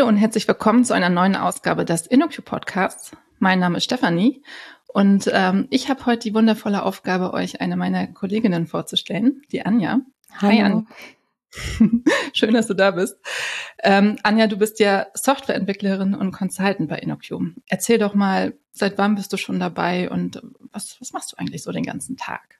Hallo und herzlich willkommen zu einer neuen Ausgabe des InnoQ Podcasts. Mein Name ist Stefanie und ähm, ich habe heute die wundervolle Aufgabe, euch eine meiner Kolleginnen vorzustellen, die Anja. Hallo. Hi Anja. Schön, dass du da bist. Ähm, Anja, du bist ja Softwareentwicklerin und Consultant bei InnoQ. Erzähl doch mal, seit wann bist du schon dabei und was, was machst du eigentlich so den ganzen Tag?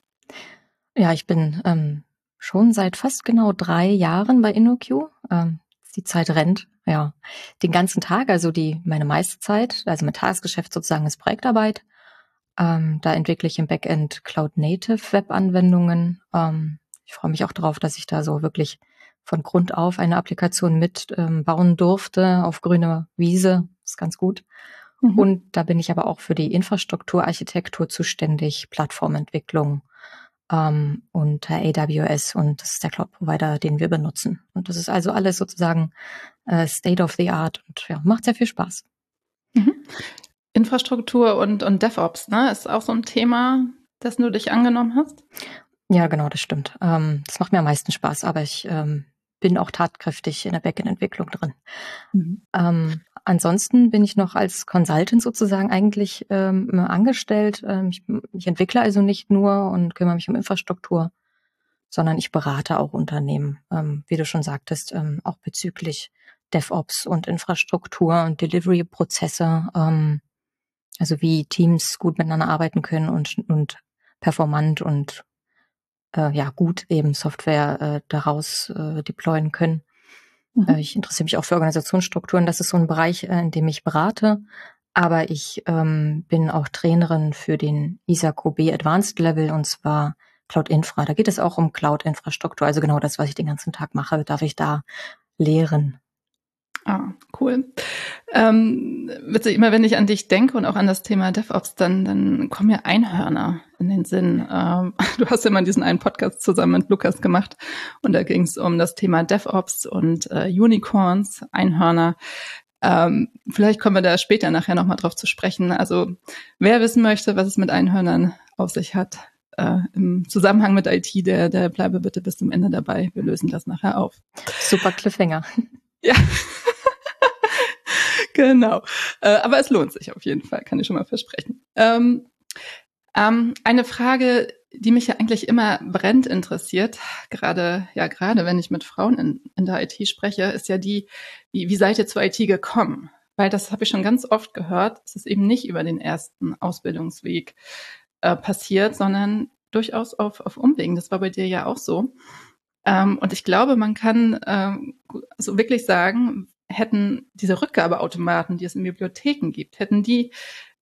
Ja, ich bin ähm, schon seit fast genau drei Jahren bei InnoQ. Ähm, die Zeit rennt, ja, den ganzen Tag, also die meine meiste Zeit, also mein Tagesgeschäft sozusagen ist Projektarbeit. Ähm, da entwickle ich im Backend Cloud Native Web-Anwendungen. Ähm, ich freue mich auch darauf, dass ich da so wirklich von Grund auf eine Applikation mit ähm, bauen durfte auf grüner Wiese. Das ist ganz gut. Mhm. Und da bin ich aber auch für die Infrastrukturarchitektur zuständig, Plattformentwicklung ähm, unter AWS und das ist der Cloud-Provider, den wir benutzen. Und das ist also alles sozusagen äh, State of the Art und ja, macht sehr viel Spaß. Mhm. Infrastruktur und, und DevOps, ne? Ist auch so ein Thema, das du dich angenommen hast? Ja, genau, das stimmt. Ähm, das macht mir am meisten Spaß, aber ich ähm, bin auch tatkräftig in der Backend-Entwicklung drin. Mhm. Ähm, ansonsten bin ich noch als Consultant sozusagen eigentlich ähm, angestellt. Ähm, ich, ich entwickle also nicht nur und kümmere mich um Infrastruktur, sondern ich berate auch Unternehmen, ähm, wie du schon sagtest, ähm, auch bezüglich DevOps und Infrastruktur und Delivery-Prozesse, ähm, also wie Teams gut miteinander arbeiten können und, und performant und äh, ja gut eben Software äh, daraus äh, deployen können. Mhm. Äh, ich interessiere mich auch für Organisationsstrukturen. Das ist so ein Bereich, äh, in dem ich berate. Aber ich ähm, bin auch Trainerin für den ISACO B Advanced Level und zwar Cloud Infra. Da geht es auch um Cloud Infrastruktur. Also genau das, was ich den ganzen Tag mache, darf ich da lehren. Ah, cool. Ähm, witzig, immer wenn ich an dich denke und auch an das Thema DevOps, dann, dann kommen mir Einhörner in den Sinn. Ähm, du hast ja mal diesen einen Podcast zusammen mit Lukas gemacht und da ging es um das Thema DevOps und äh, Unicorns, Einhörner. Ähm, vielleicht kommen wir da später nachher nochmal drauf zu sprechen. Also wer wissen möchte, was es mit Einhörnern auf sich hat, äh, im Zusammenhang mit IT, der, der bleibe bitte bis zum Ende dabei. Wir lösen das nachher auf. Super Cliffhanger. Ja. genau. Äh, aber es lohnt sich auf jeden Fall, kann ich schon mal versprechen. Ähm, ähm, eine Frage, die mich ja eigentlich immer brennt interessiert, gerade, ja, gerade wenn ich mit Frauen in, in der IT spreche, ist ja die, wie, wie seid ihr zur IT gekommen? Weil das habe ich schon ganz oft gehört, es ist eben nicht über den ersten Ausbildungsweg äh, passiert, sondern durchaus auf, auf Umwegen. Das war bei dir ja auch so. Ähm, und ich glaube, man kann ähm, so wirklich sagen, hätten diese Rückgabeautomaten, die es in Bibliotheken gibt, hätten die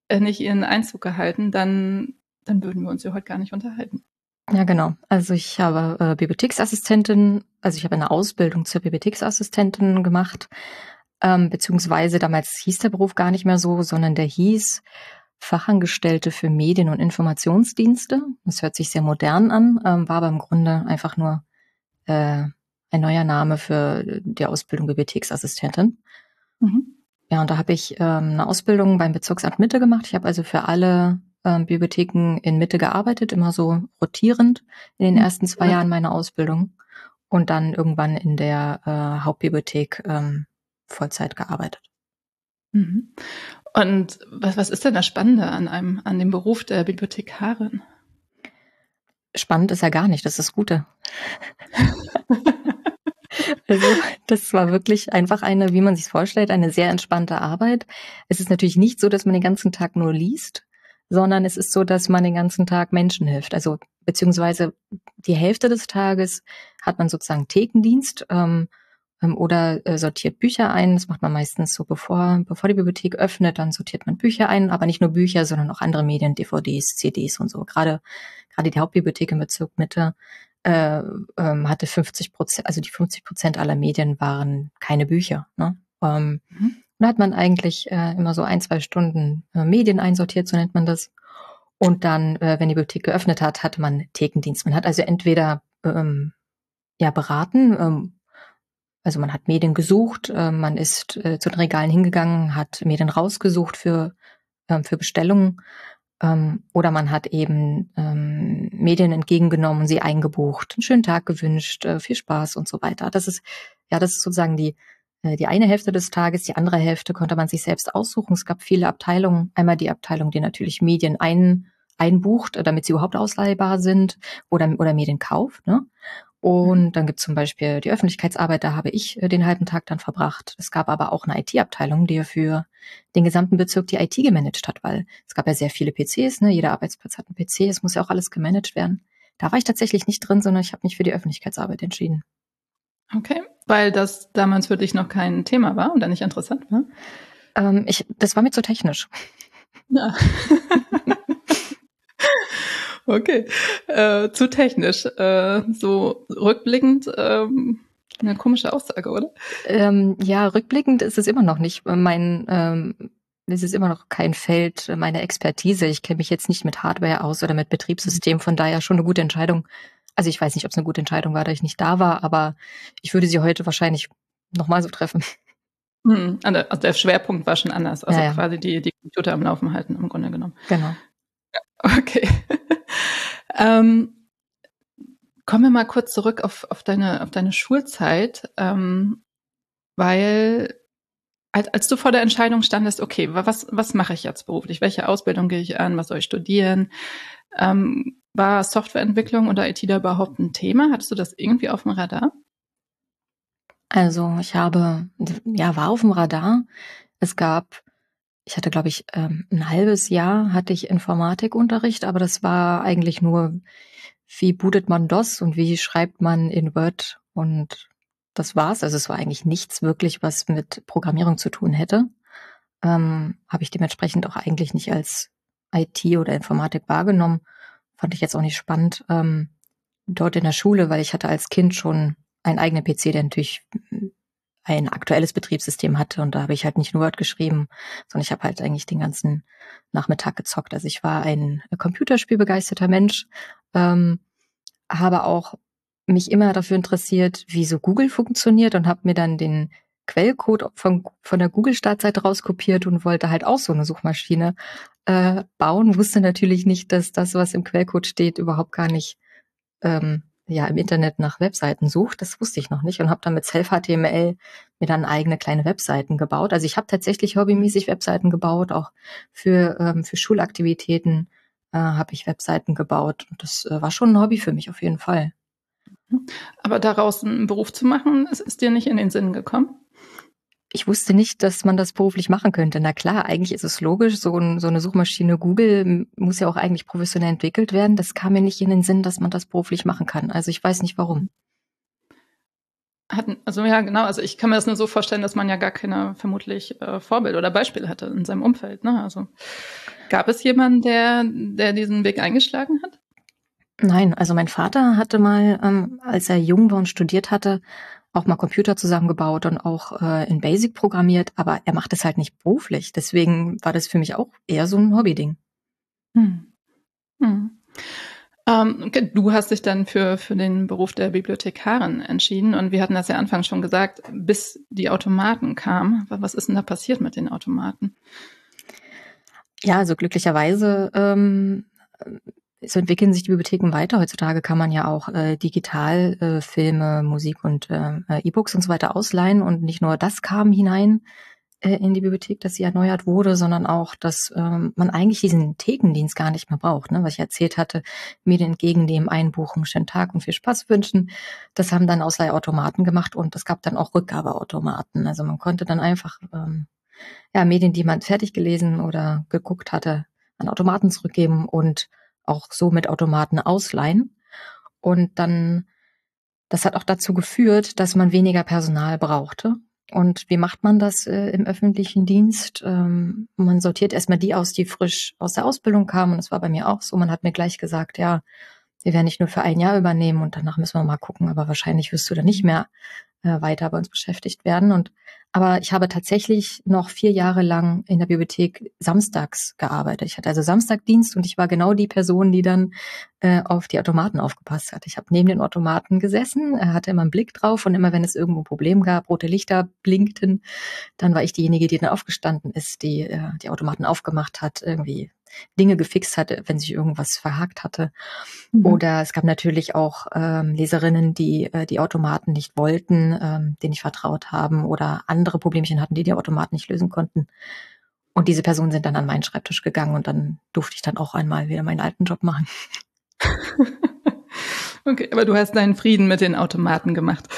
äh, nicht ihren Einzug gehalten, dann, dann würden wir uns ja heute gar nicht unterhalten. Ja, genau. Also ich habe äh, Bibliotheksassistentin, also ich habe eine Ausbildung zur Bibliotheksassistentin gemacht, ähm, beziehungsweise damals hieß der Beruf gar nicht mehr so, sondern der hieß Fachangestellte für Medien- und Informationsdienste. Das hört sich sehr modern an, ähm, war aber im Grunde einfach nur äh, ein neuer Name für die Ausbildung Bibliotheksassistentin. Mhm. Ja, und da habe ich ähm, eine Ausbildung beim Bezirksamt Mitte gemacht. Ich habe also für alle ähm, Bibliotheken in Mitte gearbeitet, immer so rotierend in den mhm. ersten zwei Jahren meiner Ausbildung und dann irgendwann in der äh, Hauptbibliothek ähm, Vollzeit gearbeitet. Mhm. Und was, was ist denn das Spannende an einem, an dem Beruf der Bibliothekarin? Spannend ist ja gar nicht, das ist das Gute. also, das war wirklich einfach eine, wie man sich vorstellt, eine sehr entspannte Arbeit. Es ist natürlich nicht so, dass man den ganzen Tag nur liest, sondern es ist so, dass man den ganzen Tag Menschen hilft. Also beziehungsweise die Hälfte des Tages hat man sozusagen Thekendienst ähm, ähm, oder äh, sortiert Bücher ein. Das macht man meistens so, bevor, bevor die Bibliothek öffnet, dann sortiert man Bücher ein, aber nicht nur Bücher, sondern auch andere Medien, DVDs, CDs und so. Gerade gerade die Hauptbibliothek im Bezirk Mitte äh, ähm, hatte 50 Prozent, also die 50 Prozent aller Medien waren keine Bücher. Ne? Ähm, mhm. Da hat man eigentlich äh, immer so ein, zwei Stunden äh, Medien einsortiert, so nennt man das. Und dann, äh, wenn die Bibliothek geöffnet hat, hatte man Thekendienst. Man hat also entweder ähm, ja beraten, ähm, also man hat Medien gesucht, äh, man ist äh, zu den Regalen hingegangen, hat Medien rausgesucht für, äh, für Bestellungen ähm, oder man hat eben ähm, Medien entgegengenommen, sie eingebucht, einen schönen Tag gewünscht, äh, viel Spaß und so weiter. Das ist ja, das ist sozusagen die äh, die eine Hälfte des Tages, die andere Hälfte konnte man sich selbst aussuchen. Es gab viele Abteilungen. Einmal die Abteilung, die natürlich Medien ein, einbucht, damit sie überhaupt ausleihbar sind oder, oder Medien kauft. Ne? Und mhm. dann gibt es zum Beispiel die Öffentlichkeitsarbeit, da habe ich äh, den halben Tag dann verbracht. Es gab aber auch eine IT-Abteilung, die für den gesamten Bezirk die IT gemanagt hat, weil es gab ja sehr viele PCs, ne? jeder Arbeitsplatz hat einen PC, es muss ja auch alles gemanagt werden. Da war ich tatsächlich nicht drin, sondern ich habe mich für die Öffentlichkeitsarbeit entschieden. Okay, weil das damals für dich noch kein Thema war oder nicht interessant war? Ähm, ich, das war mir zu technisch. Ja. okay, äh, zu technisch. Äh, so rückblickend ähm, eine komische Aussage, oder? Ähm, ja, rückblickend ist es immer noch nicht. Mein ähm, es ist immer noch kein Feld meiner Expertise. Ich kenne mich jetzt nicht mit Hardware aus oder mit Betriebssystem, von daher schon eine gute Entscheidung. Also ich weiß nicht, ob es eine gute Entscheidung war, da ich nicht da war, aber ich würde sie heute wahrscheinlich nochmal so treffen. Hm, also der Schwerpunkt war schon anders. Also ja, ja. quasi die, die Computer am Laufen halten, im Grunde genommen. Genau. Okay. Ähm, kommen wir mal kurz zurück auf, auf, deine, auf deine Schulzeit, ähm, weil als, als du vor der Entscheidung standest, okay, was, was mache ich jetzt beruflich? Welche Ausbildung gehe ich an? Was soll ich studieren? Ähm, war Softwareentwicklung oder IT da überhaupt ein Thema? Hattest du das irgendwie auf dem Radar? Also ich habe, ja, war auf dem Radar. Es gab, ich hatte, glaube ich, ähm, ein halbes Jahr hatte ich Informatikunterricht, aber das war eigentlich nur, wie bootet man DOS und wie schreibt man in Word und das war's. Also es war eigentlich nichts wirklich, was mit Programmierung zu tun hätte. Ähm, habe ich dementsprechend auch eigentlich nicht als IT oder Informatik wahrgenommen. Fand ich jetzt auch nicht spannend ähm, dort in der Schule, weil ich hatte als Kind schon einen eigenen PC, der natürlich ein aktuelles Betriebssystem hatte und da habe ich halt nicht nur Word geschrieben, sondern ich habe halt eigentlich den ganzen Nachmittag gezockt. Also ich war ein Computerspielbegeisterter Mensch, ähm, habe auch mich immer dafür interessiert, wie so Google funktioniert und habe mir dann den Quellcode von, von der Google-Startseite rauskopiert und wollte halt auch so eine Suchmaschine äh, bauen. Wusste natürlich nicht, dass das, was im Quellcode steht, überhaupt gar nicht ähm, ja im Internet nach Webseiten sucht. Das wusste ich noch nicht und habe dann mit Self-HTML mir dann eigene kleine Webseiten gebaut. Also ich habe tatsächlich hobbymäßig Webseiten gebaut, auch für, ähm, für Schulaktivitäten äh, habe ich Webseiten gebaut. Und das äh, war schon ein Hobby für mich auf jeden Fall. Aber daraus einen Beruf zu machen, ist, ist dir nicht in den Sinn gekommen? Ich wusste nicht, dass man das beruflich machen könnte. Na klar, eigentlich ist es logisch. So, ein, so eine Suchmaschine Google muss ja auch eigentlich professionell entwickelt werden. Das kam mir nicht in den Sinn, dass man das beruflich machen kann. Also ich weiß nicht warum. Hatten, also ja, genau. Also ich kann mir das nur so vorstellen, dass man ja gar keine vermutlich äh, Vorbild oder Beispiele hatte in seinem Umfeld. Ne? Also gab es jemanden, der, der diesen Weg eingeschlagen hat? Nein, also mein Vater hatte mal, ähm, als er jung war und studiert hatte, auch mal Computer zusammengebaut und auch äh, in Basic programmiert, aber er macht es halt nicht beruflich. Deswegen war das für mich auch eher so ein Hobbyding. Hm. Hm. Ähm, okay, du hast dich dann für, für den Beruf der Bibliothekarin entschieden und wir hatten das ja anfangs schon gesagt, bis die Automaten kamen. Was ist denn da passiert mit den Automaten? Ja, also glücklicherweise ähm, so entwickeln sich die Bibliotheken weiter. Heutzutage kann man ja auch äh, digital äh, Filme, Musik und äh, äh, E-Books und so weiter ausleihen. Und nicht nur das kam hinein äh, in die Bibliothek, dass sie erneuert wurde, sondern auch, dass ähm, man eigentlich diesen Thekendienst gar nicht mehr braucht. Ne? Was ich erzählt hatte, Medien entgegennehmen, einbuchen, schönen Tag und viel Spaß wünschen. Das haben dann Ausleihautomaten gemacht und es gab dann auch Rückgabeautomaten. Also man konnte dann einfach ähm, ja, Medien, die man fertig gelesen oder geguckt hatte, an Automaten zurückgeben und auch so mit Automaten ausleihen. Und dann, das hat auch dazu geführt, dass man weniger Personal brauchte. Und wie macht man das äh, im öffentlichen Dienst? Ähm, man sortiert erstmal die aus, die frisch aus der Ausbildung kamen. Und das war bei mir auch so. Man hat mir gleich gesagt, ja, wir werden nicht nur für ein Jahr übernehmen und danach müssen wir mal gucken, aber wahrscheinlich wirst du dann nicht mehr äh, weiter bei uns beschäftigt werden. Und aber ich habe tatsächlich noch vier Jahre lang in der Bibliothek samstags gearbeitet. Ich hatte also Samstagdienst und ich war genau die Person, die dann äh, auf die Automaten aufgepasst hat. Ich habe neben den Automaten gesessen, er hatte immer einen Blick drauf und immer wenn es irgendwo ein Problem gab, rote Lichter blinkten, dann war ich diejenige, die dann aufgestanden ist, die äh, die Automaten aufgemacht hat, irgendwie Dinge gefixt hatte, wenn sich irgendwas verhakt hatte. Mhm. Oder es gab natürlich auch ähm, Leserinnen, die äh, die Automaten nicht wollten, ähm, denen ich vertraut haben oder andere Problemchen hatten, die die Automaten nicht lösen konnten. Und diese Personen sind dann an meinen Schreibtisch gegangen und dann durfte ich dann auch einmal wieder meinen alten Job machen. okay, aber du hast deinen Frieden mit den Automaten gemacht.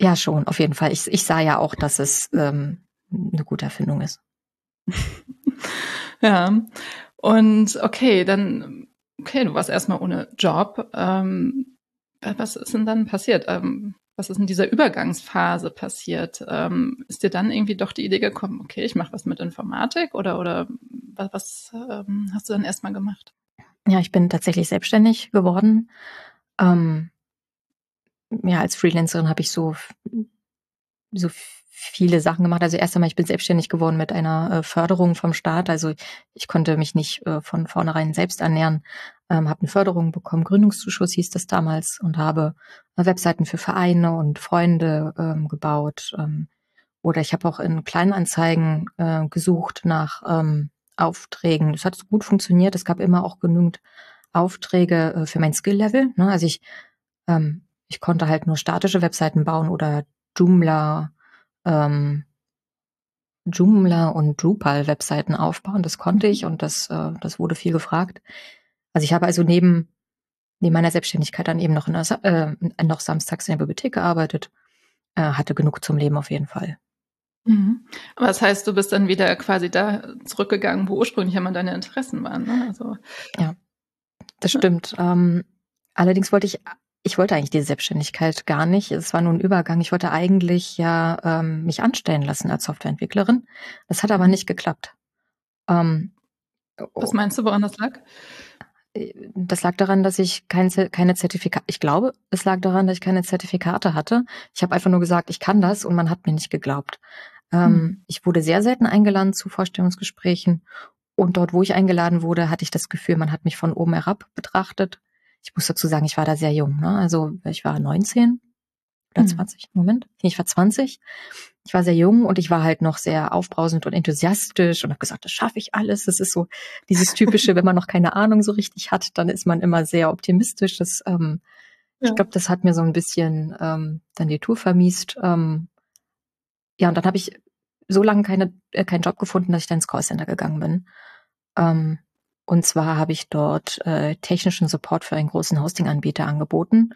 Ja, schon, auf jeden Fall. Ich, ich sah ja auch, dass es ähm, eine gute Erfindung ist. ja. Und okay, dann, okay, du warst erstmal ohne Job. Ähm, was ist denn dann passiert? Ähm, was ist in dieser Übergangsphase passiert? Ähm, ist dir dann irgendwie doch die Idee gekommen, okay, ich mache was mit Informatik oder, oder was, ähm, hast du dann erstmal gemacht? Ja, ich bin tatsächlich selbstständig geworden. Ähm, ja, als Freelancerin habe ich so, so viele Sachen gemacht. Also erst einmal, ich bin selbstständig geworden mit einer äh, Förderung vom Staat. Also ich konnte mich nicht äh, von vornherein selbst ernähren, ähm, habe eine Förderung bekommen, Gründungszuschuss hieß das damals und habe äh, Webseiten für Vereine und Freunde ähm, gebaut. Ähm, oder ich habe auch in Kleinanzeigen äh, gesucht nach ähm, Aufträgen. Das hat so gut funktioniert. Es gab immer auch genügend Aufträge äh, für mein Skill-Level. Ne? Also ich, ähm, ich konnte halt nur statische Webseiten bauen oder Joomla ähm, Joomla und Drupal-Webseiten aufbauen. Das konnte ich und das, äh, das wurde viel gefragt. Also ich habe also neben, neben meiner Selbstständigkeit dann eben noch, in der, äh, noch samstags in der Bibliothek gearbeitet, äh, hatte genug zum Leben auf jeden Fall. Mhm. Aber das heißt, du bist dann wieder quasi da zurückgegangen, wo ursprünglich immer deine Interessen waren. Ne? Also, ja, das stimmt. Ähm, allerdings wollte ich ich wollte eigentlich die Selbstständigkeit gar nicht. Es war nur ein Übergang. Ich wollte eigentlich ja ähm, mich anstellen lassen als Softwareentwicklerin. Das hat aber nicht geklappt. Ähm, Was meinst du, woran das lag? Äh, das lag daran, dass ich kein, keine Zertifikate, ich glaube, es lag daran, dass ich keine Zertifikate hatte. Ich habe einfach nur gesagt, ich kann das und man hat mir nicht geglaubt. Ähm, hm. Ich wurde sehr selten eingeladen zu Vorstellungsgesprächen und dort, wo ich eingeladen wurde, hatte ich das Gefühl, man hat mich von oben herab betrachtet ich muss dazu sagen, ich war da sehr jung. Ne? Also ich war 19 oder 20, mhm. Moment, ich war 20. Ich war sehr jung und ich war halt noch sehr aufbrausend und enthusiastisch und habe gesagt, das schaffe ich alles. Das ist so dieses typische, wenn man noch keine Ahnung so richtig hat, dann ist man immer sehr optimistisch. Das, ähm, ja. ich glaube, das hat mir so ein bisschen ähm, dann die Tour vermiest. Ähm, ja, und dann habe ich so lange keine, äh, keinen Job gefunden, dass ich dann ins Callcenter gegangen bin. Ähm, und zwar habe ich dort äh, technischen Support für einen großen Hosting-Anbieter angeboten.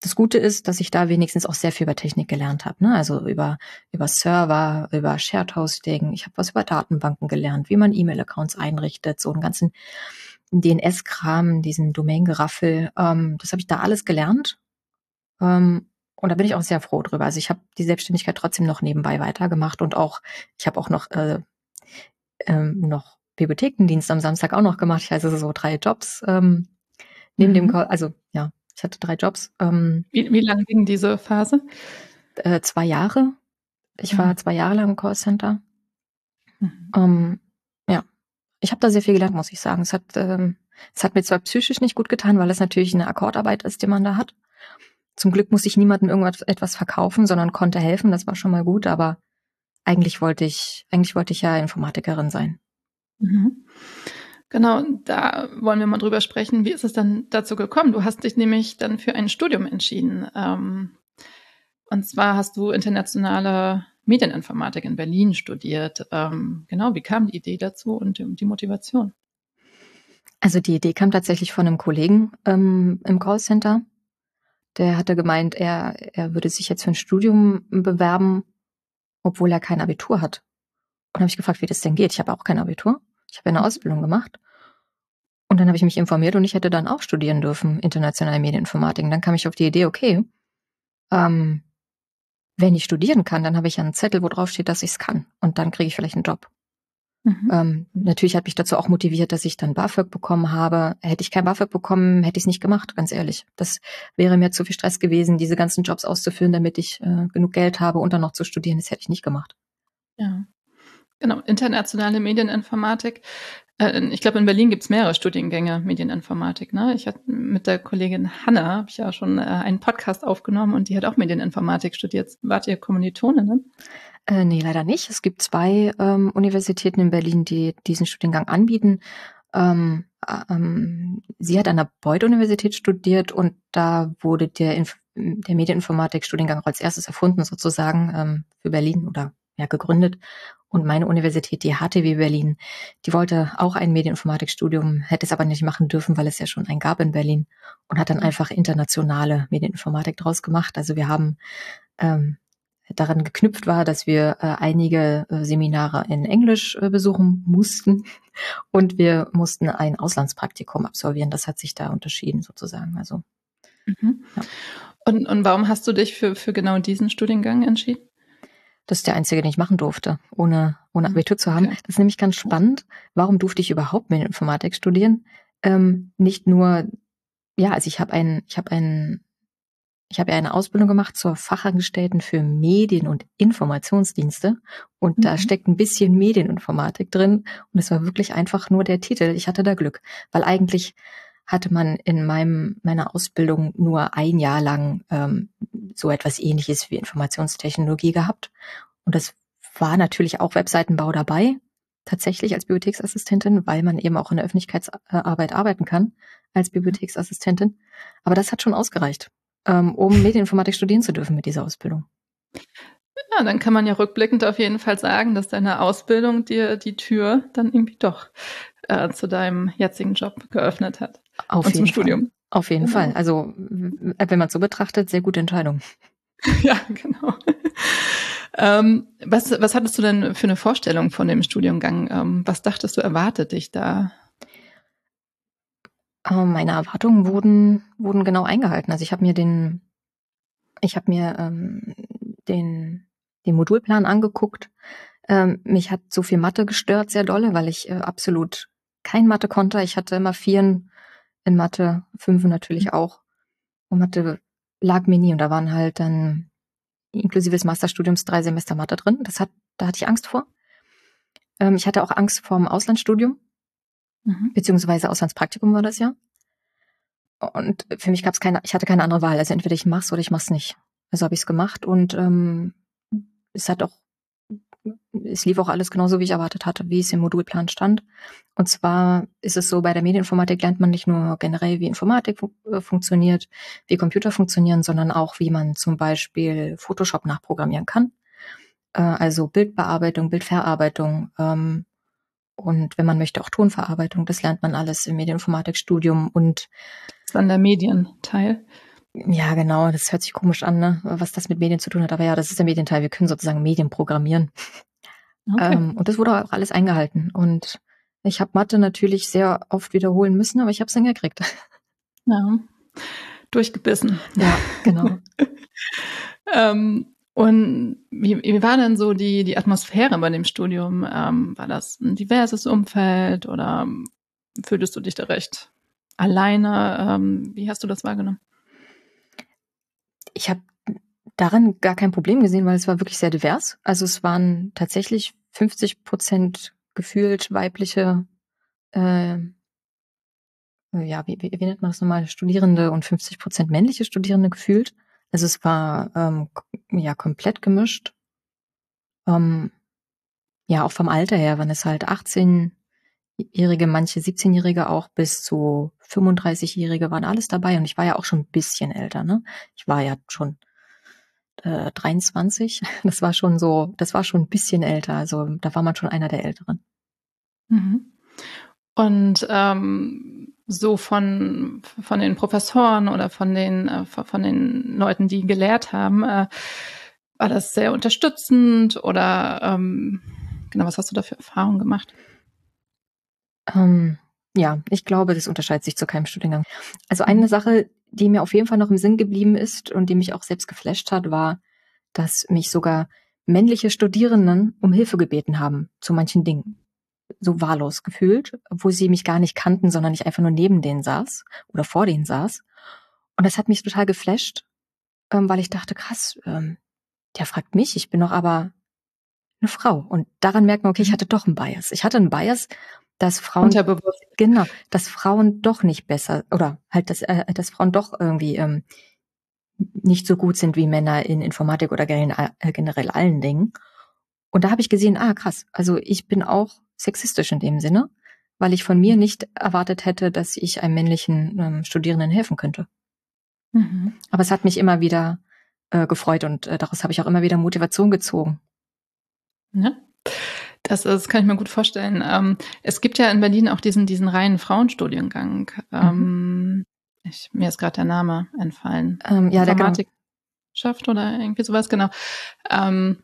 Das Gute ist, dass ich da wenigstens auch sehr viel über Technik gelernt habe. Ne? Also über, über Server, über Shared Hosting. Ich habe was über Datenbanken gelernt, wie man E-Mail-Accounts einrichtet, so einen ganzen DNS-Kram, diesen Domain-Geraffel. Ähm, das habe ich da alles gelernt. Ähm, und da bin ich auch sehr froh drüber. Also ich habe die Selbstständigkeit trotzdem noch nebenbei weitergemacht und auch, ich habe auch noch, äh, ähm, noch Bibliothekendienst am Samstag auch noch gemacht. Ich hatte so drei Jobs ähm, neben mhm. dem, also ja, ich hatte drei Jobs. Ähm, wie, wie lange ging diese Phase? Äh, zwei Jahre. Ich mhm. war zwei Jahre lang im Callcenter. Mhm. Ähm, ja, ich habe da sehr viel gelernt, muss ich sagen. Es hat, ähm, es hat mir zwar psychisch nicht gut getan, weil es natürlich eine Akkordarbeit ist, die man da hat. Zum Glück musste ich niemandem irgendwas etwas verkaufen, sondern konnte helfen. Das war schon mal gut, aber eigentlich wollte ich, eigentlich wollte ich ja Informatikerin sein. Mhm. Genau, da wollen wir mal drüber sprechen. Wie ist es dann dazu gekommen? Du hast dich nämlich dann für ein Studium entschieden. Ähm, und zwar hast du internationale Medieninformatik in Berlin studiert. Ähm, genau, wie kam die Idee dazu und die Motivation? Also die Idee kam tatsächlich von einem Kollegen ähm, im Callcenter. Der hatte gemeint, er, er würde sich jetzt für ein Studium bewerben, obwohl er kein Abitur hat. Und habe ich gefragt, wie das denn geht. Ich habe auch kein Abitur. Ich habe eine mhm. Ausbildung gemacht. Und dann habe ich mich informiert und ich hätte dann auch studieren dürfen, internationale Medieninformatik. Und dann kam ich auf die Idee, okay, ähm, wenn ich studieren kann, dann habe ich einen Zettel, wo drauf steht, dass ich es kann. Und dann kriege ich vielleicht einen Job. Mhm. Ähm, natürlich hat mich dazu auch motiviert, dass ich dann BAföG bekommen habe. Hätte ich kein BAföG bekommen, hätte ich es nicht gemacht, ganz ehrlich. Das wäre mir zu viel Stress gewesen, diese ganzen Jobs auszuführen, damit ich äh, genug Geld habe und dann noch zu studieren. Das hätte ich nicht gemacht. Ja. Genau, internationale Medieninformatik. Äh, ich glaube, in Berlin gibt es mehrere Studiengänge Medieninformatik. Ne? Ich hatte mit der Kollegin Hanna, habe ich ja schon äh, einen Podcast aufgenommen und die hat auch Medieninformatik studiert. Wart ihr Kommilitoninnen? Äh, nee, leider nicht. Es gibt zwei ähm, Universitäten in Berlin, die diesen Studiengang anbieten. Ähm, ähm, sie hat an der Beuth-Universität studiert und da wurde der der Medieninformatik-Studiengang als erstes erfunden sozusagen ähm, für Berlin oder ja gegründet. Und meine Universität, die HTW Berlin, die wollte auch ein Medieninformatikstudium, hätte es aber nicht machen dürfen, weil es ja schon ein gab in Berlin und hat dann mhm. einfach internationale Medieninformatik draus gemacht. Also wir haben ähm, daran geknüpft war, dass wir äh, einige äh, Seminare in Englisch äh, besuchen mussten und wir mussten ein Auslandspraktikum absolvieren. Das hat sich da unterschieden sozusagen. Also mhm. ja. und, und warum hast du dich für, für genau diesen Studiengang entschieden? Das ist der einzige, den ich machen durfte, ohne, ohne mhm. Abitur zu haben. Okay. Das ist nämlich ganz spannend. Warum durfte ich überhaupt Medieninformatik studieren? Ähm, nicht nur, ja, also ich habe ein, ich habe ein, ich habe ja eine Ausbildung gemacht zur Fachangestellten für Medien- und Informationsdienste und mhm. da steckt ein bisschen Medieninformatik drin und es war wirklich einfach nur der Titel. Ich hatte da Glück, weil eigentlich hatte man in meinem, meiner Ausbildung nur ein Jahr lang ähm, so etwas ähnliches wie Informationstechnologie gehabt. Und das war natürlich auch Webseitenbau dabei, tatsächlich als Bibliotheksassistentin, weil man eben auch in der Öffentlichkeitsarbeit arbeiten kann als Bibliotheksassistentin. Aber das hat schon ausgereicht, ähm, um Medieninformatik studieren zu dürfen mit dieser Ausbildung. Ja, dann kann man ja rückblickend auf jeden Fall sagen, dass deine Ausbildung dir die Tür dann irgendwie doch äh, zu deinem jetzigen Job geöffnet hat. Auf und jeden zum Studium. Fall. Auf jeden genau. Fall. Also wenn man es so betrachtet, sehr gute Entscheidung. ja, genau. ähm, was, was hattest du denn für eine Vorstellung von dem Studiengang? Ähm, was dachtest du, erwartet dich da? Ähm, meine Erwartungen wurden, wurden genau eingehalten. Also ich habe mir den, ich habe mir ähm, den, den Modulplan angeguckt. Ähm, mich hat so viel Mathe gestört, sehr dolle, weil ich äh, absolut kein Mathe konnte. Ich hatte immer Vieren in Mathe, Fünfe natürlich auch. Und Mathe lag mir nie und da waren halt dann inklusive des Masterstudiums drei Semester Mathe drin. Das hat, da hatte ich Angst vor. Ähm, ich hatte auch Angst vor dem Auslandsstudium, mhm. beziehungsweise Auslandspraktikum war das ja. Und für mich gab es keine, ich hatte keine andere Wahl. Also entweder ich mach's oder ich mach's nicht. Also habe ich es gemacht und ähm, es hat auch es lief auch alles genauso, wie ich erwartet hatte, wie es im Modulplan stand. Und zwar ist es so, bei der Medieninformatik lernt man nicht nur generell, wie Informatik fu äh, funktioniert, wie Computer funktionieren, sondern auch, wie man zum Beispiel Photoshop nachprogrammieren kann. Äh, also Bildbearbeitung, Bildverarbeitung ähm, und wenn man möchte auch Tonverarbeitung. Das lernt man alles im Medieninformatikstudium und das dann der Medienteil. Ja, genau, das hört sich komisch an, ne? was das mit Medien zu tun hat. Aber ja, das ist der Medienteil. Wir können sozusagen Medien programmieren. Okay. Ähm, und das wurde auch alles eingehalten. Und ich habe Mathe natürlich sehr oft wiederholen müssen, aber ich habe es dann gekriegt. Ja, durchgebissen. Ja, genau. ähm, und wie, wie war denn so die, die Atmosphäre bei dem Studium? Ähm, war das ein diverses Umfeld oder fühltest du dich da recht alleine? Ähm, wie hast du das wahrgenommen? Ich habe darin gar kein Problem gesehen, weil es war wirklich sehr divers. Also es waren tatsächlich 50 Prozent gefühlt weibliche, äh, ja, wie, wie, wie nennt man das nochmal, Studierende und 50 Prozent männliche Studierende gefühlt. Also es war ähm, ja komplett gemischt. Ähm, ja, auch vom Alter her, wenn es halt 18-Jährige, manche 17-Jährige auch bis zu 35-Jährige waren alles dabei und ich war ja auch schon ein bisschen älter, ne? Ich war ja schon äh, 23. Das war schon so, das war schon ein bisschen älter. Also da war man schon einer der Älteren. Mhm. Und ähm, so von von den Professoren oder von den äh, von den Leuten, die gelehrt haben, äh, war das sehr unterstützend oder ähm, genau was hast du da für Erfahrungen gemacht? Ähm, ja, ich glaube, das unterscheidet sich zu keinem Studiengang. Also eine Sache, die mir auf jeden Fall noch im Sinn geblieben ist und die mich auch selbst geflasht hat, war, dass mich sogar männliche Studierenden um Hilfe gebeten haben zu manchen Dingen. So wahllos gefühlt, wo sie mich gar nicht kannten, sondern ich einfach nur neben denen saß oder vor denen saß. Und das hat mich total geflasht, ähm, weil ich dachte, krass, ähm, der fragt mich, ich bin doch aber eine Frau. Und daran merkt man, okay, ich hatte doch einen Bias. Ich hatte einen Bias dass Frauen genau, dass Frauen doch nicht besser oder halt dass äh, dass Frauen doch irgendwie ähm, nicht so gut sind wie Männer in Informatik oder generell, äh, generell allen Dingen. Und da habe ich gesehen, ah krass, also ich bin auch sexistisch in dem Sinne, weil ich von mir nicht erwartet hätte, dass ich einem männlichen ähm, Studierenden helfen könnte. Mhm. Aber es hat mich immer wieder äh, gefreut und äh, daraus habe ich auch immer wieder Motivation gezogen. Ja. Das, das kann ich mir gut vorstellen. Ähm, es gibt ja in Berlin auch diesen, diesen reinen Frauenstudiengang. Mhm. Ähm, ich, mir ist gerade der Name entfallen. Ähm, ja, der Informatik oder irgendwie sowas, genau. Ähm,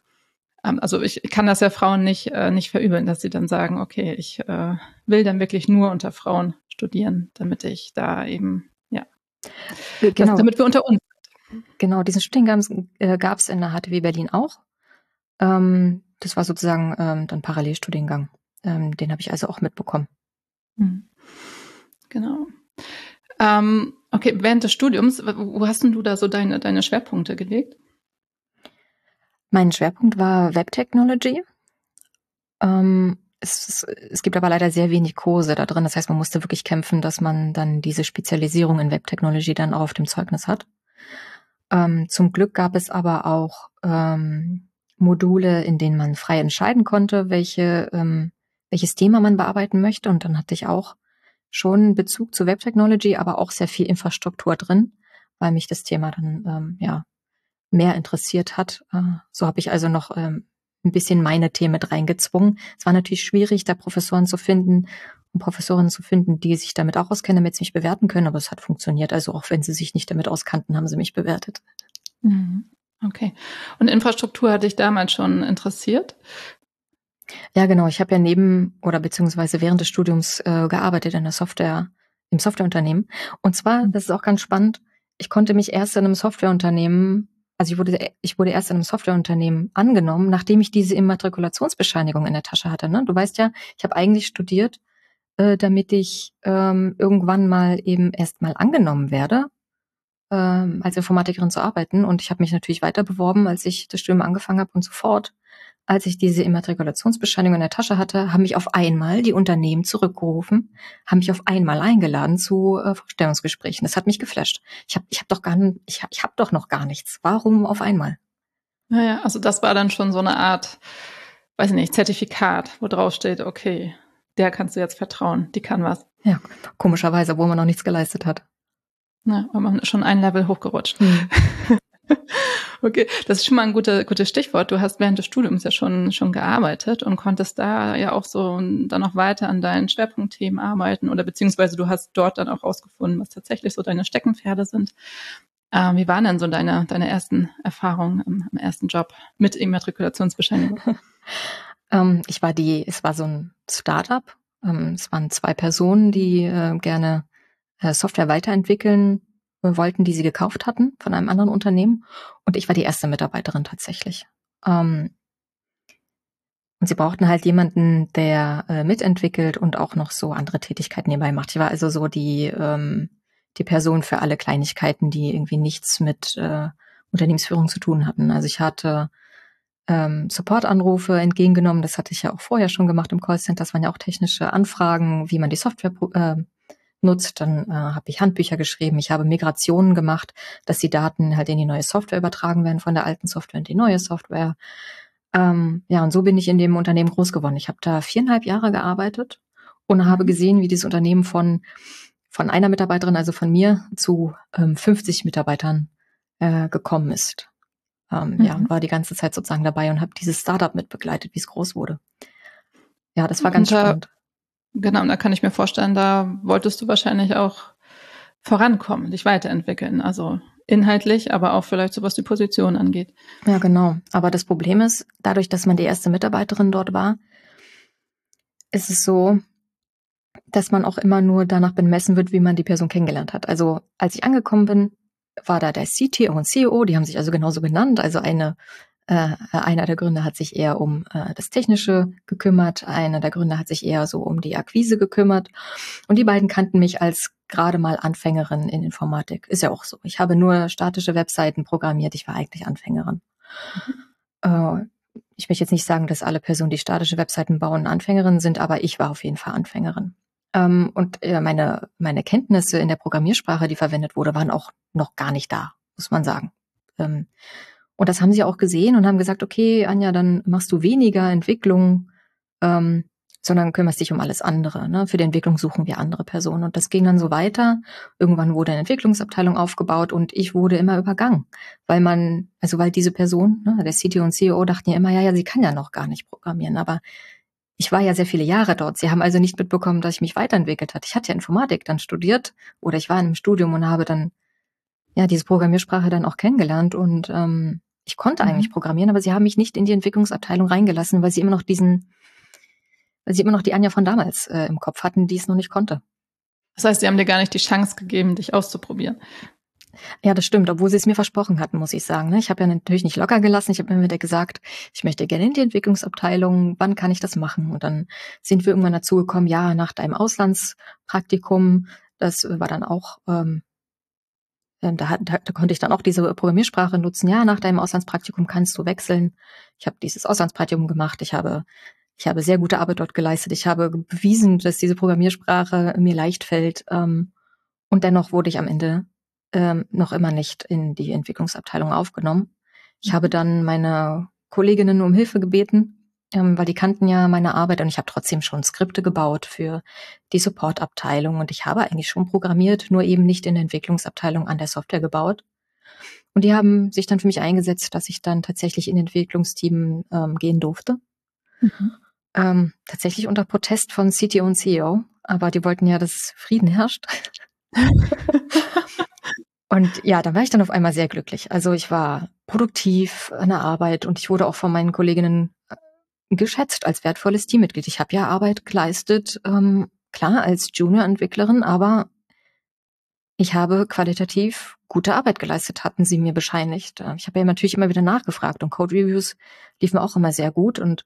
ähm, also ich kann das ja Frauen nicht, äh, nicht verübeln, dass sie dann sagen, okay, ich äh, will dann wirklich nur unter Frauen studieren, damit ich da eben, ja, genau. Das, damit wir unter uns Genau, diesen Studiengang äh, gab es in der HTW Berlin auch. Ähm, das war sozusagen ähm, dann Parallelstudiengang. Ähm, den habe ich also auch mitbekommen. Mhm. Genau. Ähm, okay, während des Studiums, wo hast denn du da so deine, deine Schwerpunkte gelegt? Mein Schwerpunkt war Web Technology. Ähm, es, es, gibt aber leider sehr wenig Kurse da drin. Das heißt, man musste wirklich kämpfen, dass man dann diese Spezialisierung in Web Technology dann auch auf dem Zeugnis hat. Ähm, zum Glück gab es aber auch ähm, Module, in denen man frei entscheiden konnte, welche, ähm, welches Thema man bearbeiten möchte. Und dann hatte ich auch schon Bezug zu Web Technology, aber auch sehr viel Infrastruktur drin, weil mich das Thema dann ähm, ja mehr interessiert hat. Äh, so habe ich also noch ähm, ein bisschen meine Themen mit reingezwungen. Es war natürlich schwierig, da Professoren zu finden und Professorinnen zu finden, die sich damit auch auskennen, damit sie mich bewerten können, aber es hat funktioniert. Also auch wenn sie sich nicht damit auskannten, haben sie mich bewertet. Mhm. Okay. Und Infrastruktur hat dich damals schon interessiert? Ja, genau. Ich habe ja neben oder beziehungsweise während des Studiums äh, gearbeitet in der Software, im Softwareunternehmen. Und zwar, das ist auch ganz spannend, ich konnte mich erst in einem Softwareunternehmen, also ich wurde, ich wurde erst in einem Softwareunternehmen angenommen, nachdem ich diese Immatrikulationsbescheinigung in der Tasche hatte. Ne? Du weißt ja, ich habe eigentlich studiert, äh, damit ich ähm, irgendwann mal eben erst mal angenommen werde ähm, als Informatikerin zu arbeiten. Und ich habe mich natürlich weiter beworben, als ich das Studium angefangen habe und sofort, als ich diese Immatrikulationsbescheinigung in der Tasche hatte, haben mich auf einmal die Unternehmen zurückgerufen, haben mich auf einmal eingeladen zu äh, Vorstellungsgesprächen. Das hat mich geflasht. Ich habe ich hab doch gar ich, ich habe doch noch gar nichts. Warum auf einmal? Naja, also das war dann schon so eine Art, weiß ich nicht, Zertifikat, wo drauf steht, okay, der kannst du jetzt vertrauen, die kann was. Ja, komischerweise, wo man noch nichts geleistet hat. Ja, aber schon ein Level hochgerutscht. Mhm. okay, das ist schon mal ein gutes gute Stichwort. Du hast während des Studiums ja schon, schon gearbeitet und konntest da ja auch so dann noch weiter an deinen Schwerpunktthemen arbeiten oder beziehungsweise du hast dort dann auch rausgefunden, was tatsächlich so deine Steckenpferde sind. Ähm, wie waren denn so deine, deine ersten Erfahrungen im, im ersten Job mit Immatrikulationsbescheinigung? ähm, ich war die, es war so ein Startup. Ähm, es waren zwei Personen, die äh, gerne Software weiterentwickeln wollten, die sie gekauft hatten von einem anderen Unternehmen. Und ich war die erste Mitarbeiterin tatsächlich. Ähm, und sie brauchten halt jemanden, der äh, mitentwickelt und auch noch so andere Tätigkeiten nebenbei macht. Ich war also so die, ähm, die Person für alle Kleinigkeiten, die irgendwie nichts mit äh, Unternehmensführung zu tun hatten. Also ich hatte ähm, Supportanrufe entgegengenommen. Das hatte ich ja auch vorher schon gemacht im Callcenter. Das waren ja auch technische Anfragen, wie man die Software äh, nutzt. Dann äh, habe ich Handbücher geschrieben, ich habe Migrationen gemacht, dass die Daten halt in die neue Software übertragen werden von der alten Software in die neue Software. Ähm, ja, und so bin ich in dem Unternehmen groß geworden. Ich habe da viereinhalb Jahre gearbeitet und habe gesehen, wie dieses Unternehmen von von einer Mitarbeiterin, also von mir, zu ähm, 50 Mitarbeitern äh, gekommen ist. Ähm, mhm. Ja, und war die ganze Zeit sozusagen dabei und habe dieses Startup mitbegleitet, wie es groß wurde. Ja, das war ganz und, spannend. Genau, und da kann ich mir vorstellen, da wolltest du wahrscheinlich auch vorankommen, dich weiterentwickeln. Also inhaltlich, aber auch vielleicht so was die Position angeht. Ja, genau. Aber das Problem ist, dadurch, dass man die erste Mitarbeiterin dort war, ist es so, dass man auch immer nur danach bemessen wird, wie man die Person kennengelernt hat. Also als ich angekommen bin, war da der CTO und CEO, die haben sich also genauso genannt, also eine äh, einer der Gründer hat sich eher um äh, das Technische gekümmert, einer der Gründer hat sich eher so um die Akquise gekümmert. Und die beiden kannten mich als gerade mal Anfängerin in Informatik. Ist ja auch so. Ich habe nur statische Webseiten programmiert, ich war eigentlich Anfängerin. Mhm. Äh, ich möchte jetzt nicht sagen, dass alle Personen, die statische Webseiten bauen, Anfängerinnen sind, aber ich war auf jeden Fall Anfängerin. Ähm, und äh, meine, meine Kenntnisse in der Programmiersprache, die verwendet wurde, waren auch noch gar nicht da, muss man sagen. Ähm, und das haben sie auch gesehen und haben gesagt, okay, Anja, dann machst du weniger Entwicklung ähm, sondern kümmerst dich um alles andere. Ne? Für die Entwicklung suchen wir andere Personen. Und das ging dann so weiter. Irgendwann wurde eine Entwicklungsabteilung aufgebaut und ich wurde immer übergangen, weil man, also weil diese Person, ne, der CTO und CEO dachten ja immer, ja, ja, sie kann ja noch gar nicht programmieren, aber ich war ja sehr viele Jahre dort. Sie haben also nicht mitbekommen, dass ich mich weiterentwickelt hat. Ich hatte ja Informatik dann studiert oder ich war in einem Studium und habe dann ja diese Programmiersprache dann auch kennengelernt und ähm, ich konnte mhm. eigentlich programmieren, aber sie haben mich nicht in die Entwicklungsabteilung reingelassen, weil sie immer noch diesen weil sie immer noch die Anja von damals äh, im Kopf hatten, die es noch nicht konnte. Das heißt, sie haben dir gar nicht die Chance gegeben, dich auszuprobieren. Ja, das stimmt, obwohl sie es mir versprochen hatten, muss ich sagen. Ne? Ich habe ja natürlich nicht locker gelassen. Ich habe mir wieder gesagt, ich möchte gerne in die Entwicklungsabteilung. Wann kann ich das machen? Und dann sind wir irgendwann dazu gekommen, ja, nach deinem Auslandspraktikum. Das war dann auch, ähm, ähm da, da, da konnte ich dann auch diese Programmiersprache nutzen. Ja, nach deinem Auslandspraktikum kannst du wechseln. Ich habe dieses Auslandspraktikum gemacht. Ich habe ich habe sehr gute Arbeit dort geleistet. Ich habe bewiesen, dass diese Programmiersprache mir leicht fällt. Ähm, und dennoch wurde ich am Ende ähm, noch immer nicht in die Entwicklungsabteilung aufgenommen. Ich habe dann meine Kolleginnen um Hilfe gebeten, ähm, weil die kannten ja meine Arbeit und ich habe trotzdem schon Skripte gebaut für die Supportabteilung und ich habe eigentlich schon programmiert, nur eben nicht in der Entwicklungsabteilung an der Software gebaut. Und die haben sich dann für mich eingesetzt, dass ich dann tatsächlich in Entwicklungsteam ähm, gehen durfte. Mhm. Ähm, tatsächlich unter Protest von CTO und CEO, aber die wollten ja, dass Frieden herrscht. und ja, da war ich dann auf einmal sehr glücklich. Also ich war produktiv an der Arbeit und ich wurde auch von meinen Kolleginnen geschätzt als wertvolles Teammitglied. Ich habe ja Arbeit geleistet, ähm, klar als Junior-Entwicklerin, aber ich habe qualitativ gute Arbeit geleistet, hatten sie mir bescheinigt. Äh, ich habe ja natürlich immer wieder nachgefragt und Code Reviews liefen auch immer sehr gut und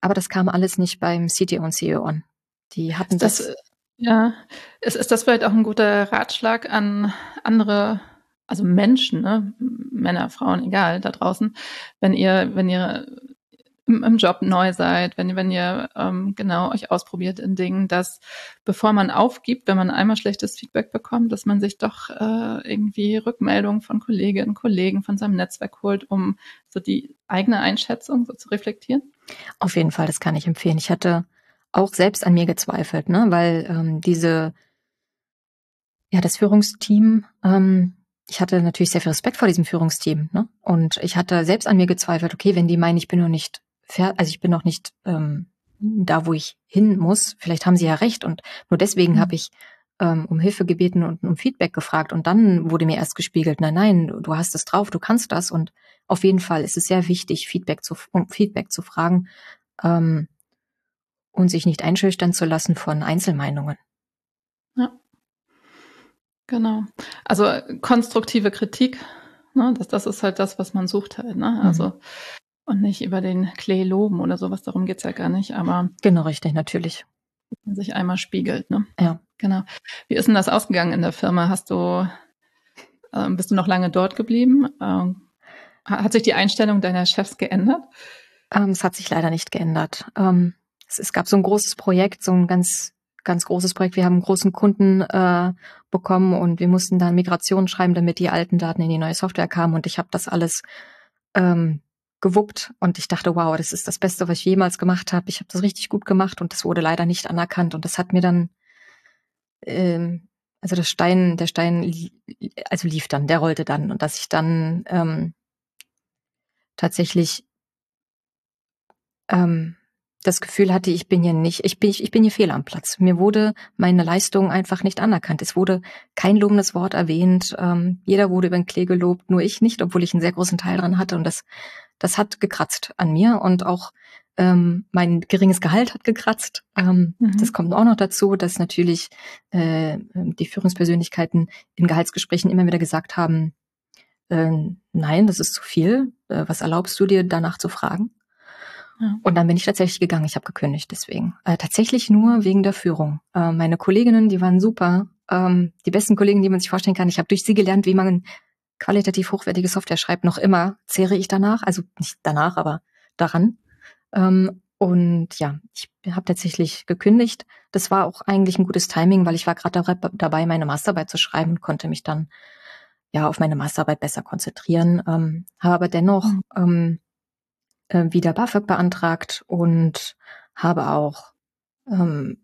aber das kam alles nicht beim CTO und CEO an. Die hatten das, das. Ja, ist, ist das vielleicht auch ein guter Ratschlag an andere, also Menschen, ne? Männer, Frauen, egal, da draußen, wenn ihr, wenn ihr im, im Job neu seid, wenn, wenn ihr ähm, genau euch ausprobiert in Dingen, dass bevor man aufgibt, wenn man einmal schlechtes Feedback bekommt, dass man sich doch äh, irgendwie Rückmeldungen von Kolleginnen, Kollegen, von seinem Netzwerk holt, um so die eigene Einschätzung so zu reflektieren? Auf jeden Fall, das kann ich empfehlen. Ich hatte auch selbst an mir gezweifelt, ne, weil ähm, diese ja das Führungsteam ähm, ich hatte natürlich sehr viel Respekt vor diesem Führungsteam, ne? Und ich hatte selbst an mir gezweifelt, okay, wenn die meinen, ich bin noch nicht also ich bin noch nicht ähm, da, wo ich hin muss. Vielleicht haben sie ja recht und nur deswegen mhm. habe ich ähm, um Hilfe gebeten und um Feedback gefragt und dann wurde mir erst gespiegelt, nein, nein, du hast es drauf, du kannst das und auf jeden Fall ist es sehr wichtig, Feedback zu, um Feedback zu fragen ähm, und sich nicht einschüchtern zu lassen von Einzelmeinungen. Ja. Genau. Also konstruktive Kritik, ne, das, das ist halt das, was man sucht halt. Ne? Also mhm. Und nicht über den Klee loben oder sowas, darum geht's ja gar nicht, aber. Genau, richtig, natürlich. Man sich einmal spiegelt, ne? Ja. Genau. Wie ist denn das ausgegangen in der Firma? Hast du, äh, bist du noch lange dort geblieben? Ähm, hat sich die Einstellung deiner Chefs geändert? Ähm, es hat sich leider nicht geändert. Ähm, es, es, gab so ein großes Projekt, so ein ganz, ganz großes Projekt. Wir haben einen großen Kunden äh, bekommen und wir mussten dann Migration schreiben, damit die alten Daten in die neue Software kamen. Und ich habe das alles ähm, gewuppt und ich dachte, wow, das ist das Beste, was ich jemals gemacht habe. Ich habe das richtig gut gemacht und das wurde leider nicht anerkannt und das hat mir dann, ähm, also das Stein, der Stein, also lief dann, der rollte dann und dass ich dann ähm, tatsächlich ähm, das Gefühl hatte, ich bin hier nicht, ich bin, ich bin hier fehl am Platz. Mir wurde meine Leistung einfach nicht anerkannt. Es wurde kein lobendes Wort erwähnt. Ähm, jeder wurde über den Klee gelobt, nur ich nicht, obwohl ich einen sehr großen Teil dran hatte. Und das das hat gekratzt an mir und auch ähm, mein geringes Gehalt hat gekratzt. Ähm, mhm. Das kommt auch noch dazu, dass natürlich äh, die Führungspersönlichkeiten in Gehaltsgesprächen immer wieder gesagt haben, äh, nein, das ist zu viel. Äh, was erlaubst du dir danach zu fragen? Ja. Und dann bin ich tatsächlich gegangen. Ich habe gekündigt deswegen. Äh, tatsächlich nur wegen der Führung. Äh, meine Kolleginnen, die waren super. Ähm, die besten Kollegen, die man sich vorstellen kann. Ich habe durch sie gelernt, wie man qualitativ hochwertige Software schreibt, noch immer zehre ich danach, also nicht danach, aber daran. Ähm, und ja, ich habe tatsächlich gekündigt. Das war auch eigentlich ein gutes Timing, weil ich war gerade dabei, meine Masterarbeit zu schreiben und konnte mich dann ja auf meine Masterarbeit besser konzentrieren. Ähm, habe aber dennoch mhm. ähm, äh, wieder BAföG beantragt und habe auch ähm,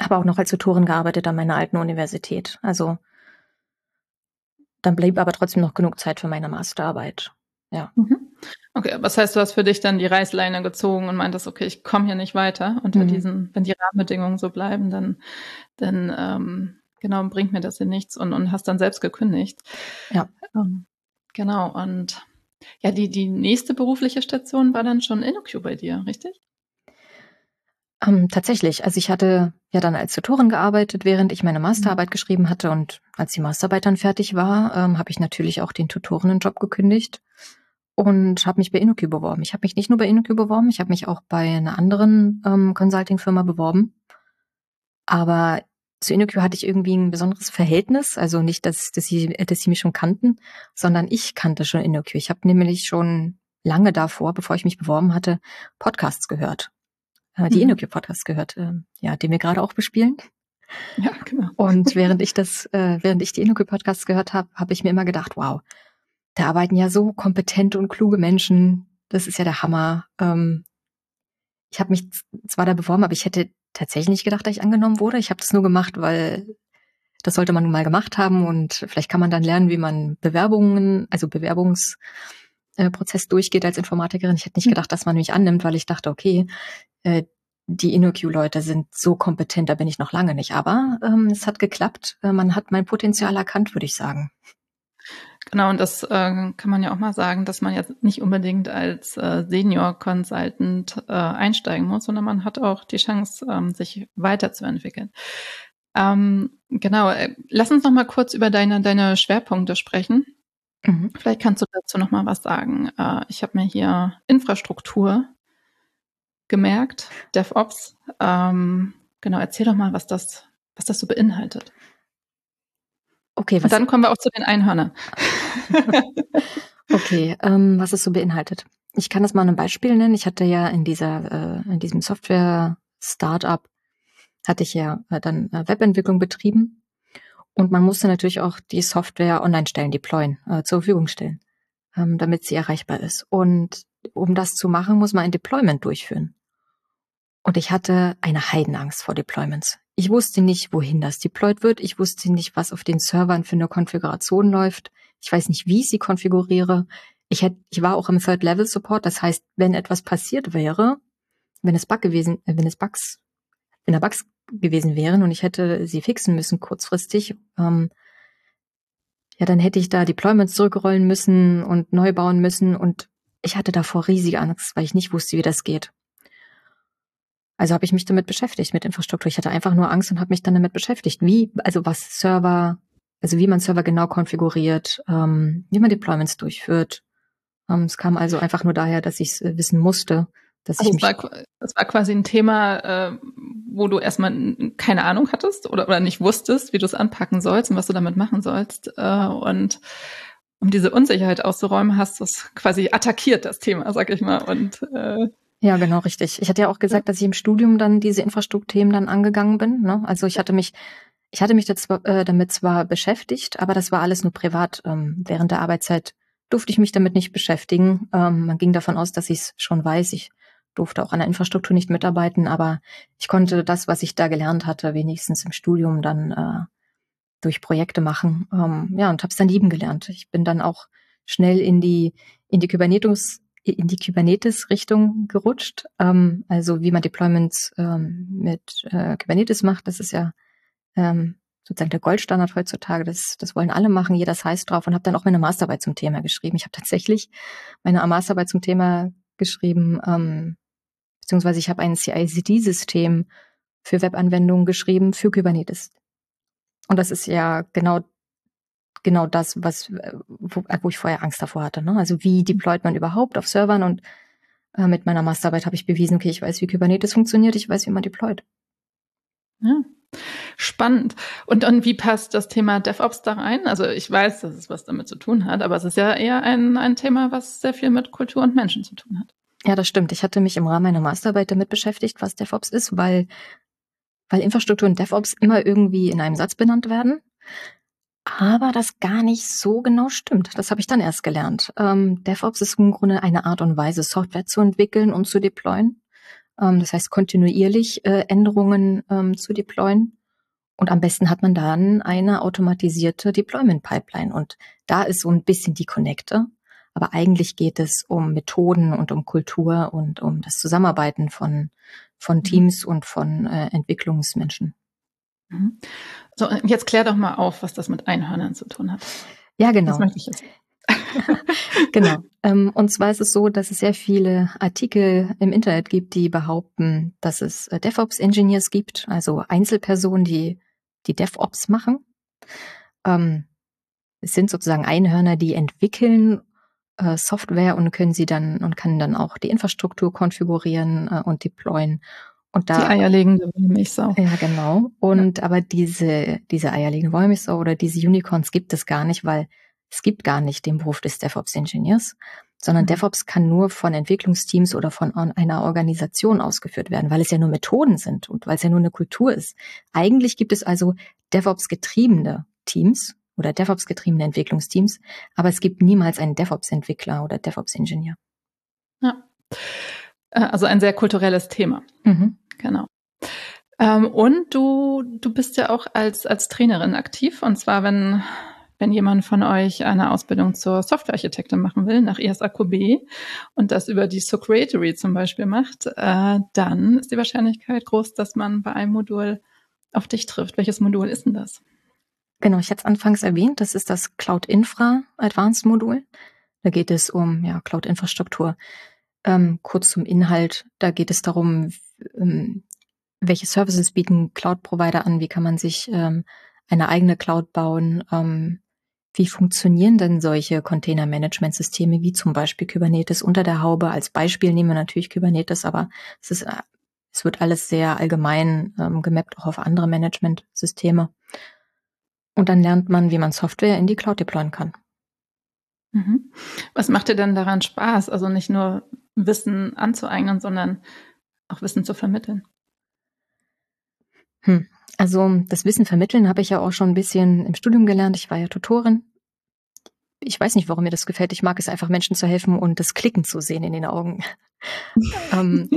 habe auch noch als Tutorin gearbeitet an meiner alten Universität. Also dann blieb aber trotzdem noch genug Zeit für meine Masterarbeit. Ja. Mhm. Okay, was heißt, du hast für dich dann die Reißleine gezogen und meintest, okay, ich komme hier nicht weiter unter mhm. diesen, wenn die Rahmenbedingungen so bleiben, dann, dann ähm, genau bringt mir das hier nichts und, und hast dann selbst gekündigt. Ja. Ähm, genau, und ja, die, die nächste berufliche Station war dann schon InnoQ bei dir, richtig? Ähm, tatsächlich. Also ich hatte ja dann als Tutorin gearbeitet, während ich meine Masterarbeit mhm. geschrieben hatte. Und als die Masterarbeit dann fertig war, ähm, habe ich natürlich auch den Tutorinnenjob gekündigt und habe mich bei InnoQ beworben. Ich habe mich nicht nur bei InnoQ beworben, ich habe mich auch bei einer anderen ähm, Consulting-Firma beworben. Aber zu InnoQ hatte ich irgendwie ein besonderes Verhältnis. Also nicht, dass, dass, sie, dass sie mich schon kannten, sondern ich kannte schon InnoQ. Ich habe nämlich schon lange davor, bevor ich mich beworben hatte, Podcasts gehört äh, die mhm. InnoQ-Podcast gehört, äh, ja, den wir gerade auch bespielen. Ja, genau. Und während ich das, äh, während ich die InnoQ-Podcasts gehört habe, habe ich mir immer gedacht, wow, da arbeiten ja so kompetente und kluge Menschen. Das ist ja der Hammer. Ähm, ich habe mich zwar da beworben, aber ich hätte tatsächlich nicht gedacht, dass ich angenommen wurde. Ich habe das nur gemacht, weil das sollte man nun mal gemacht haben und vielleicht kann man dann lernen, wie man Bewerbungen, also Bewerbungsprozess durchgeht als Informatikerin. Ich hätte nicht hm. gedacht, dass man mich annimmt, weil ich dachte, okay, äh, die InnoQ-Leute sind so kompetent, da bin ich noch lange nicht. Aber ähm, es hat geklappt. Äh, man hat mein Potenzial erkannt, würde ich sagen. Genau, und das äh, kann man ja auch mal sagen, dass man jetzt nicht unbedingt als äh, Senior Consultant äh, einsteigen muss, sondern man hat auch die Chance, ähm, sich weiterzuentwickeln. Ähm, genau, äh, lass uns noch mal kurz über deine, deine Schwerpunkte sprechen. Mhm. Vielleicht kannst du dazu noch mal was sagen. Äh, ich habe mir hier Infrastruktur gemerkt, DevOps. Ähm, genau, erzähl doch mal, was das, was das so beinhaltet. Okay, was Und dann kommen wir auch zu den Einhörnern. okay, ähm, was es so beinhaltet. Ich kann das mal ein Beispiel nennen. Ich hatte ja in dieser, äh, in diesem Software-Startup hatte ich ja äh, dann äh, Webentwicklung betrieben. Und man musste natürlich auch die Software online stellen, deployen, äh, zur Verfügung stellen, ähm, damit sie erreichbar ist. Und um das zu machen, muss man ein Deployment durchführen. Und ich hatte eine Heidenangst vor Deployments. Ich wusste nicht, wohin das deployed wird. Ich wusste nicht, was auf den Servern für eine Konfiguration läuft. Ich weiß nicht, wie ich sie konfiguriere. Ich, hätte, ich war auch im Third-Level-Support. Das heißt, wenn etwas passiert wäre, wenn es Bug gewesen, äh, wenn es Bugs, wenn da Bugs gewesen wären und ich hätte sie fixen müssen kurzfristig, ähm, ja, dann hätte ich da Deployments zurückrollen müssen und neu bauen müssen und ich hatte davor riesige Angst, weil ich nicht wusste, wie das geht. Also habe ich mich damit beschäftigt, mit Infrastruktur. Ich hatte einfach nur Angst und habe mich dann damit beschäftigt, wie, also was Server, also wie man Server genau konfiguriert, ähm, wie man Deployments durchführt. Ähm, es kam also einfach nur daher, dass ich es äh, wissen musste, dass also ich mich. War, das war quasi ein Thema, äh, wo du erstmal keine Ahnung hattest oder, oder nicht wusstest, wie du es anpacken sollst und was du damit machen sollst. Äh, und um diese Unsicherheit auszuräumen, hast du es quasi attackiert, das Thema, sag ich mal. Und äh, ja, genau, richtig. Ich hatte ja auch gesagt, dass ich im Studium dann diese Infrastrukturthemen dann angegangen bin. Ne? Also ich hatte mich, ich hatte mich zwar, äh, damit zwar beschäftigt, aber das war alles nur privat. Ähm, während der Arbeitszeit durfte ich mich damit nicht beschäftigen. Ähm, man ging davon aus, dass ich es schon weiß. Ich durfte auch an der Infrastruktur nicht mitarbeiten, aber ich konnte das, was ich da gelernt hatte, wenigstens im Studium dann äh, durch Projekte machen. Ähm, ja, und habe es dann lieben gelernt. Ich bin dann auch schnell in die in die Kubernetes in die Kubernetes-Richtung gerutscht. Ähm, also wie man Deployments ähm, mit äh, Kubernetes macht, das ist ja ähm, sozusagen der Goldstandard heutzutage. Das, das wollen alle machen, jeder heißt drauf und habe dann auch meine Masterarbeit zum Thema geschrieben. Ich habe tatsächlich meine Masterarbeit zum Thema geschrieben, ähm, beziehungsweise ich habe ein CI-CD-System für Webanwendungen geschrieben für Kubernetes. Und das ist ja genau genau das, was wo, wo ich vorher Angst davor hatte. Ne? Also wie deployt man überhaupt auf Servern und äh, mit meiner Masterarbeit habe ich bewiesen, okay, ich weiß, wie Kubernetes funktioniert, ich weiß, wie man deployt. Ja. Spannend. Und, und wie passt das Thema DevOps da rein? Also ich weiß, dass es was damit zu tun hat, aber es ist ja eher ein, ein Thema, was sehr viel mit Kultur und Menschen zu tun hat. Ja, das stimmt. Ich hatte mich im Rahmen meiner Masterarbeit damit beschäftigt, was DevOps ist, weil, weil Infrastruktur und DevOps immer irgendwie in einem Satz benannt werden aber das gar nicht so genau stimmt. Das habe ich dann erst gelernt. Ähm, DevOps ist im Grunde eine Art und Weise, Software zu entwickeln und zu deployen. Ähm, das heißt, kontinuierlich äh, Änderungen ähm, zu deployen. Und am besten hat man dann eine automatisierte Deployment-Pipeline. Und da ist so ein bisschen die Connector. Aber eigentlich geht es um Methoden und um Kultur und um das Zusammenarbeiten von, von mhm. Teams und von äh, Entwicklungsmenschen. Mhm. So, jetzt klär doch mal auf, was das mit Einhörnern zu tun hat. Ja, genau. Das möchte ich jetzt. genau. Ähm, und zwar ist es so, dass es sehr viele Artikel im Internet gibt, die behaupten, dass es äh, DevOps-Engineers gibt, also Einzelpersonen, die die DevOps machen. Ähm, es sind sozusagen Einhörner, die entwickeln äh, Software und können sie dann und kann dann auch die Infrastruktur konfigurieren äh, und deployen. Und da, die eierlegende Wollmilchsau. Ja, genau. Und ja. aber diese, diese eierlegende Wollmilchsau oder diese Unicorns gibt es gar nicht, weil es gibt gar nicht den Beruf des DevOps-Ingenieurs, sondern mhm. DevOps kann nur von Entwicklungsteams oder von einer Organisation ausgeführt werden, weil es ja nur Methoden sind und weil es ja nur eine Kultur ist. Eigentlich gibt es also DevOps-getriebene Teams, oder DevOps-getriebene Entwicklungsteams, aber es gibt niemals einen DevOps-Entwickler oder DevOps-Ingenieur. Ja. Äh, also ein sehr kulturelles Thema. Mhm. Genau. Ähm, und du, du bist ja auch als, als Trainerin aktiv. Und zwar, wenn, wenn jemand von euch eine Ausbildung zur Softwarearchitektin machen will, nach ISAQB und das über die Socratory zum Beispiel macht, äh, dann ist die Wahrscheinlichkeit groß, dass man bei einem Modul auf dich trifft. Welches Modul ist denn das? Genau, ich hatte es anfangs erwähnt, das ist das Cloud Infra Advanced Modul. Da geht es um ja, Cloud Infrastruktur. Ähm, kurz zum Inhalt, da geht es darum, ähm, welche Services bieten Cloud-Provider an, wie kann man sich ähm, eine eigene Cloud bauen, ähm, wie funktionieren denn solche Container-Management-Systeme wie zum Beispiel Kubernetes unter der Haube? Als Beispiel nehmen wir natürlich Kubernetes, aber es ist, äh, es wird alles sehr allgemein ähm, gemappt, auch auf andere Management-Systeme. Und dann lernt man, wie man Software in die Cloud deployen kann. Mhm. Was macht dir denn daran Spaß? Also nicht nur Wissen anzueignen, sondern auch Wissen zu vermitteln. Hm. Also das Wissen vermitteln habe ich ja auch schon ein bisschen im Studium gelernt. Ich war ja Tutorin. Ich weiß nicht, warum mir das gefällt. Ich mag es einfach, Menschen zu helfen und das Klicken zu sehen in den Augen. ähm,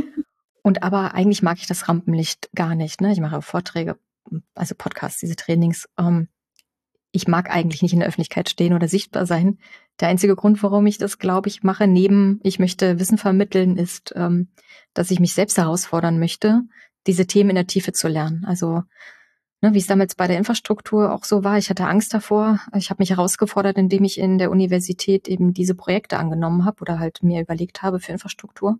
und aber eigentlich mag ich das Rampenlicht gar nicht. Ne? Ich mache Vorträge, also Podcasts, diese Trainings. Ähm, ich mag eigentlich nicht in der Öffentlichkeit stehen oder sichtbar sein. Der einzige Grund, warum ich das, glaube ich, mache, neben ich möchte Wissen vermitteln, ist, ähm, dass ich mich selbst herausfordern möchte, diese Themen in der Tiefe zu lernen. Also ne, wie es damals bei der Infrastruktur auch so war, ich hatte Angst davor. Ich habe mich herausgefordert, indem ich in der Universität eben diese Projekte angenommen habe oder halt mir überlegt habe für Infrastruktur.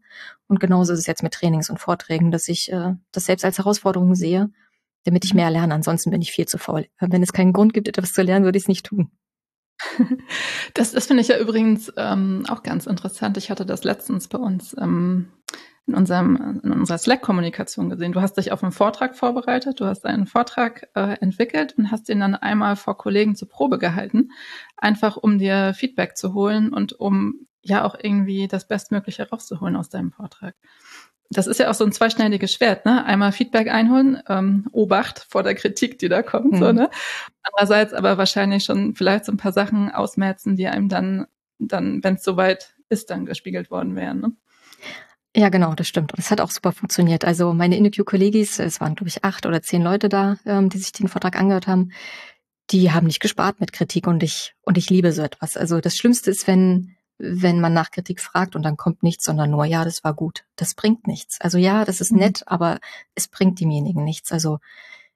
Und genauso ist es jetzt mit Trainings und Vorträgen, dass ich äh, das selbst als Herausforderung sehe damit ich mehr lerne. Ansonsten bin ich viel zu faul. Wenn es keinen Grund gibt, etwas zu lernen, würde ich es nicht tun. Das, das finde ich ja übrigens ähm, auch ganz interessant. Ich hatte das letztens bei uns ähm, in, unserem, in unserer Slack-Kommunikation gesehen. Du hast dich auf einen Vortrag vorbereitet, du hast einen Vortrag äh, entwickelt und hast den dann einmal vor Kollegen zur Probe gehalten, einfach um dir Feedback zu holen und um ja auch irgendwie das Bestmögliche rauszuholen aus deinem Vortrag das ist ja auch so ein zweischneidiges Schwert, ne? Einmal Feedback einholen, ähm, Obacht vor der Kritik, die da kommt, mhm. so, ne? Andererseits aber wahrscheinlich schon vielleicht so ein paar Sachen ausmerzen, die einem dann, dann, wenn es soweit ist, dann gespiegelt worden wären, ne? Ja, genau, das stimmt. Und es hat auch super funktioniert. Also meine InnoQ-Kollegis, es waren, glaube ich, acht oder zehn Leute da, ähm, die sich den Vortrag angehört haben, die haben nicht gespart mit Kritik und ich, und ich liebe so etwas. Also das Schlimmste ist, wenn wenn man nach Kritik fragt und dann kommt nichts, sondern nur, ja, das war gut. Das bringt nichts. Also ja, das ist mhm. nett, aber es bringt demjenigen nichts. Also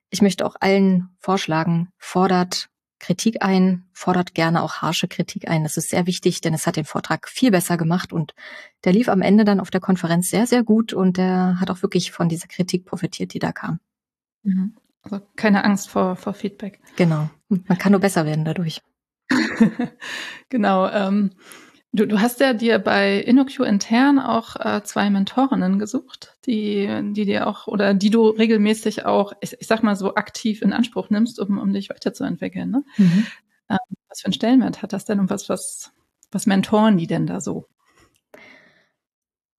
ich möchte auch allen vorschlagen, fordert Kritik ein, fordert gerne auch harsche Kritik ein. Das ist sehr wichtig, denn es hat den Vortrag viel besser gemacht und der lief am Ende dann auf der Konferenz sehr, sehr gut und der hat auch wirklich von dieser Kritik profitiert, die da kam. Mhm. Also keine Angst vor, vor Feedback. Genau. Man kann nur besser werden dadurch. genau. Ähm, Du, du hast ja dir bei InnoQ intern auch äh, zwei Mentorinnen gesucht, die, die dir auch oder die du regelmäßig auch, ich, ich sag mal so aktiv in Anspruch nimmst, um, um dich weiterzuentwickeln. Ne? Mhm. Ähm, was für einen Stellenwert hat das denn und was, was, was mentoren die denn da so?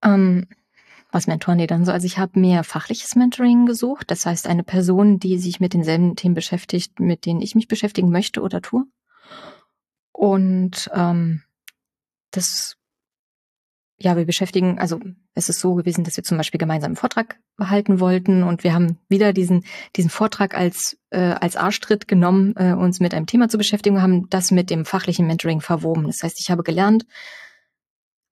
Ähm, was mentoren die dann so? Also ich habe mehr fachliches Mentoring gesucht, das heißt eine Person, die sich mit denselben Themen beschäftigt, mit denen ich mich beschäftigen möchte oder tue. Und ähm, das ja, wir beschäftigen, also es ist so gewesen, dass wir zum Beispiel gemeinsam einen Vortrag behalten wollten und wir haben wieder diesen, diesen Vortrag als, äh, als Arschtritt genommen, äh, uns mit einem Thema zu beschäftigen und haben das mit dem fachlichen Mentoring verwoben. Das heißt, ich habe gelernt,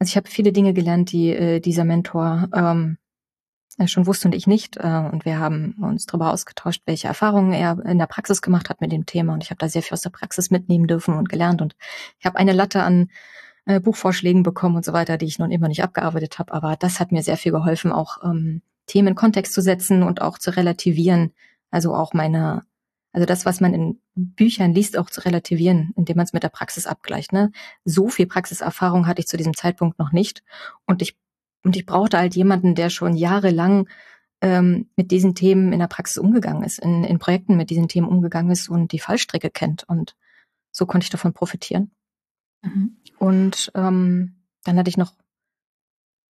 also ich habe viele Dinge gelernt, die äh, dieser Mentor ähm, schon wusste und ich nicht. Äh, und wir haben uns darüber ausgetauscht, welche Erfahrungen er in der Praxis gemacht hat mit dem Thema. Und ich habe da sehr viel aus der Praxis mitnehmen dürfen und gelernt. Und ich habe eine Latte an äh, Buchvorschlägen bekommen und so weiter, die ich nun immer nicht abgearbeitet habe. Aber das hat mir sehr viel geholfen, auch ähm, Themen in Kontext zu setzen und auch zu relativieren. Also auch meine, also das, was man in Büchern liest, auch zu relativieren, indem man es mit der Praxis abgleicht. Ne? So viel Praxiserfahrung hatte ich zu diesem Zeitpunkt noch nicht. Und ich, und ich brauchte halt jemanden, der schon jahrelang ähm, mit diesen Themen in der Praxis umgegangen ist, in, in Projekten mit diesen Themen umgegangen ist und die Fallstricke kennt. Und so konnte ich davon profitieren. Mhm. Und ähm, dann hatte ich noch,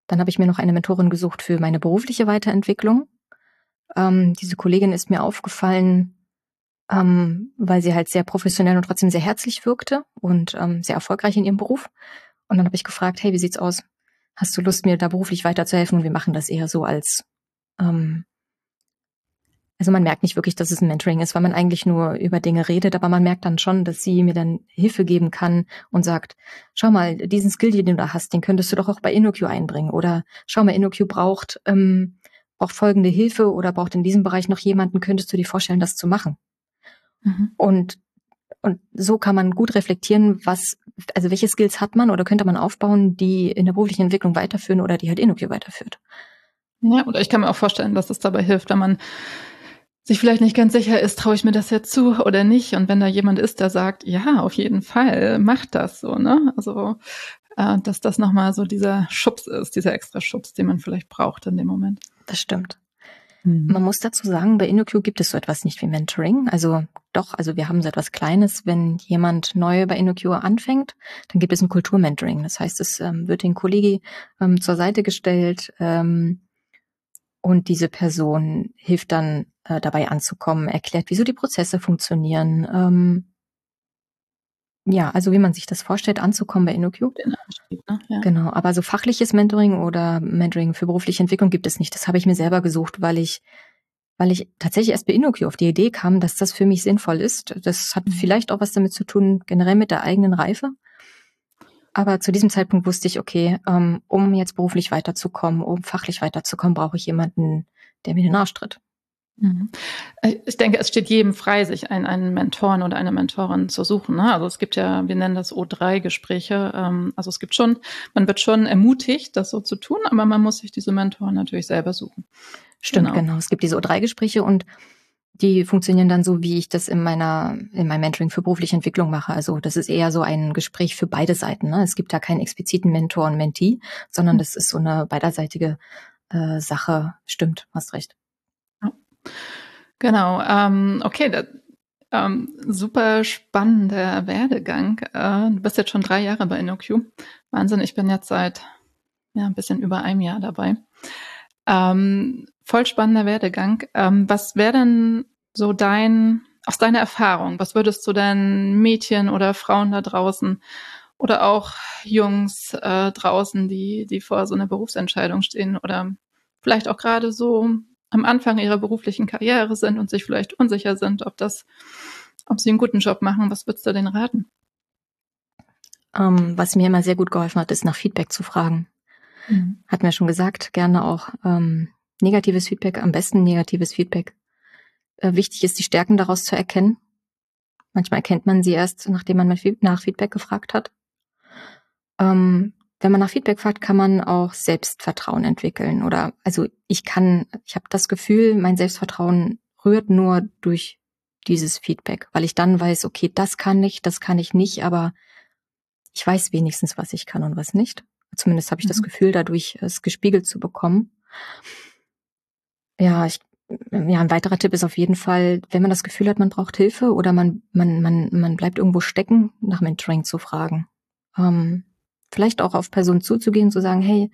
dann habe ich mir noch eine Mentorin gesucht für meine berufliche Weiterentwicklung. Ähm, diese Kollegin ist mir aufgefallen, ähm, weil sie halt sehr professionell und trotzdem sehr herzlich wirkte und ähm, sehr erfolgreich in ihrem Beruf. Und dann habe ich gefragt, hey, wie sieht's aus? Hast du Lust, mir da beruflich weiterzuhelfen? Und wir machen das eher so als ähm, also man merkt nicht wirklich, dass es ein Mentoring ist, weil man eigentlich nur über Dinge redet, aber man merkt dann schon, dass sie mir dann Hilfe geben kann und sagt, schau mal, diesen Skill, den du da hast, den könntest du doch auch bei InnoQ einbringen. Oder schau mal, InnoQ braucht, ähm, braucht folgende Hilfe oder braucht in diesem Bereich noch jemanden, könntest du dir vorstellen, das zu machen? Mhm. Und und so kann man gut reflektieren, was, also welche Skills hat man oder könnte man aufbauen, die in der beruflichen Entwicklung weiterführen oder die halt InnoQ weiterführt. Ja, oder ich kann mir auch vorstellen, dass es dabei hilft, wenn man sich vielleicht nicht ganz sicher ist, traue ich mir das jetzt zu oder nicht. Und wenn da jemand ist, der sagt, ja, auf jeden Fall, macht das so, ne? Also, äh, dass das nochmal so dieser Schubs ist, dieser extra Schubs, den man vielleicht braucht in dem Moment. Das stimmt. Mhm. Man muss dazu sagen, bei InnoQ gibt es so etwas nicht wie Mentoring. Also doch, also wir haben so etwas Kleines, wenn jemand neu bei InnoQ anfängt, dann gibt es ein Kulturmentoring. Das heißt, es ähm, wird den Kollegi ähm, zur Seite gestellt, ähm, und diese Person hilft dann äh, dabei anzukommen, erklärt, wieso die Prozesse funktionieren. Ähm, ja, also wie man sich das vorstellt, anzukommen bei InnoQ. Ne? Ja. Genau, aber so fachliches Mentoring oder Mentoring für berufliche Entwicklung gibt es nicht. Das habe ich mir selber gesucht, weil ich weil ich tatsächlich erst bei InnoQ auf die Idee kam, dass das für mich sinnvoll ist. Das hat mhm. vielleicht auch was damit zu tun, generell mit der eigenen Reife. Aber zu diesem Zeitpunkt wusste ich, okay, ähm, um jetzt beruflich weiterzukommen, um fachlich weiterzukommen, brauche ich jemanden, der mir den Arsch tritt. Mhm. Ich denke, es steht jedem frei, sich einen, einen Mentoren oder eine Mentorin zu suchen. Ne? Also es gibt ja, wir nennen das O3-Gespräche. Ähm, also es gibt schon, man wird schon ermutigt, das so zu tun, aber man muss sich diese Mentoren natürlich selber suchen. Stimmt, genau. genau. Es gibt diese O3-Gespräche und die funktionieren dann so, wie ich das in meiner, in meinem Mentoring für berufliche Entwicklung mache. Also das ist eher so ein Gespräch für beide Seiten. Ne? Es gibt da keinen expliziten Mentor und Mentee, sondern das ist so eine beiderseitige äh, Sache. Stimmt, hast recht. Genau. Ähm, okay, da, ähm, super spannender Werdegang. Äh, du bist jetzt schon drei Jahre bei InnoQ. Wahnsinn, ich bin jetzt seit ja, ein bisschen über einem Jahr dabei. Ähm, voll spannender Werdegang. Ähm, was wäre denn so dein, aus deiner Erfahrung, was würdest du denn Mädchen oder Frauen da draußen oder auch Jungs äh, draußen, die, die vor so einer Berufsentscheidung stehen oder vielleicht auch gerade so am Anfang ihrer beruflichen Karriere sind und sich vielleicht unsicher sind, ob das, ob sie einen guten Job machen, was würdest du denen raten? Um, ähm, was mir immer sehr gut geholfen hat, ist nach Feedback zu fragen. Mhm. Hat mir schon gesagt, gerne auch ähm, negatives Feedback, am besten negatives Feedback. Äh, wichtig ist, die Stärken daraus zu erkennen. Manchmal erkennt man sie erst, nachdem man nach Feedback gefragt hat. Ähm, wenn man nach Feedback fragt, kann man auch Selbstvertrauen entwickeln. Oder also ich kann, ich habe das Gefühl, mein Selbstvertrauen rührt nur durch dieses Feedback, weil ich dann weiß, okay, das kann ich, das kann ich nicht, aber ich weiß wenigstens, was ich kann und was nicht. Zumindest habe ich mhm. das Gefühl, dadurch es gespiegelt zu bekommen. Ja, ich, ja, ein weiterer Tipp ist auf jeden Fall, wenn man das Gefühl hat, man braucht Hilfe oder man, man, man, man bleibt irgendwo stecken, nach Mentoring zu fragen. Ähm, vielleicht auch auf Personen zuzugehen, zu sagen, hey,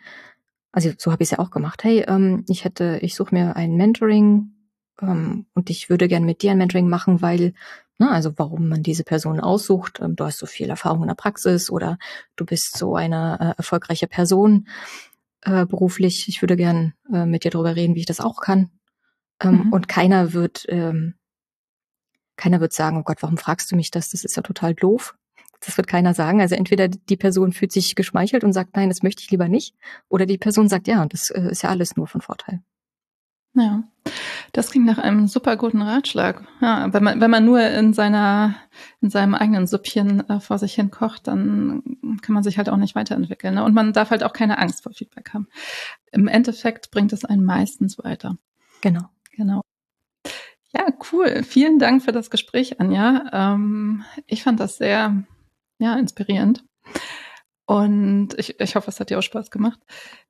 also so habe ich es ja auch gemacht, hey, ähm, ich hätte, ich suche mir ein Mentoring ähm, und ich würde gern mit dir ein Mentoring machen, weil Ne? Also warum man diese Person aussucht. Ähm, du hast so viel Erfahrung in der Praxis oder du bist so eine äh, erfolgreiche Person äh, beruflich. Ich würde gern äh, mit dir darüber reden, wie ich das auch kann. Ähm, mhm. Und keiner wird, ähm, keiner wird sagen, oh Gott, warum fragst du mich das? Das ist ja total doof. Das wird keiner sagen. Also entweder die Person fühlt sich geschmeichelt und sagt, nein, das möchte ich lieber nicht. Oder die Person sagt, ja, das äh, ist ja alles nur von Vorteil. Ja, das klingt nach einem super guten Ratschlag. Ja, wenn man, wenn man nur in seiner, in seinem eigenen Süppchen äh, vor sich hin kocht, dann kann man sich halt auch nicht weiterentwickeln. Ne? Und man darf halt auch keine Angst vor Feedback haben. Im Endeffekt bringt es einen meistens weiter. Genau. Genau. Ja, cool. Vielen Dank für das Gespräch, Anja. Ähm, ich fand das sehr, ja, inspirierend. Und ich, ich hoffe, es hat dir auch Spaß gemacht.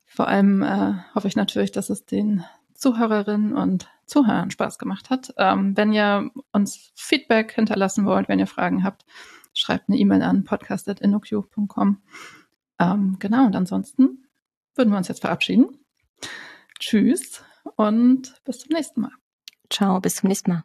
Vor allem äh, hoffe ich natürlich, dass es den Zuhörerinnen und Zuhörern Spaß gemacht hat. Ähm, wenn ihr uns Feedback hinterlassen wollt, wenn ihr Fragen habt, schreibt eine E-Mail an podcast.innoq.com. Ähm, genau, und ansonsten würden wir uns jetzt verabschieden. Tschüss und bis zum nächsten Mal. Ciao, bis zum nächsten Mal.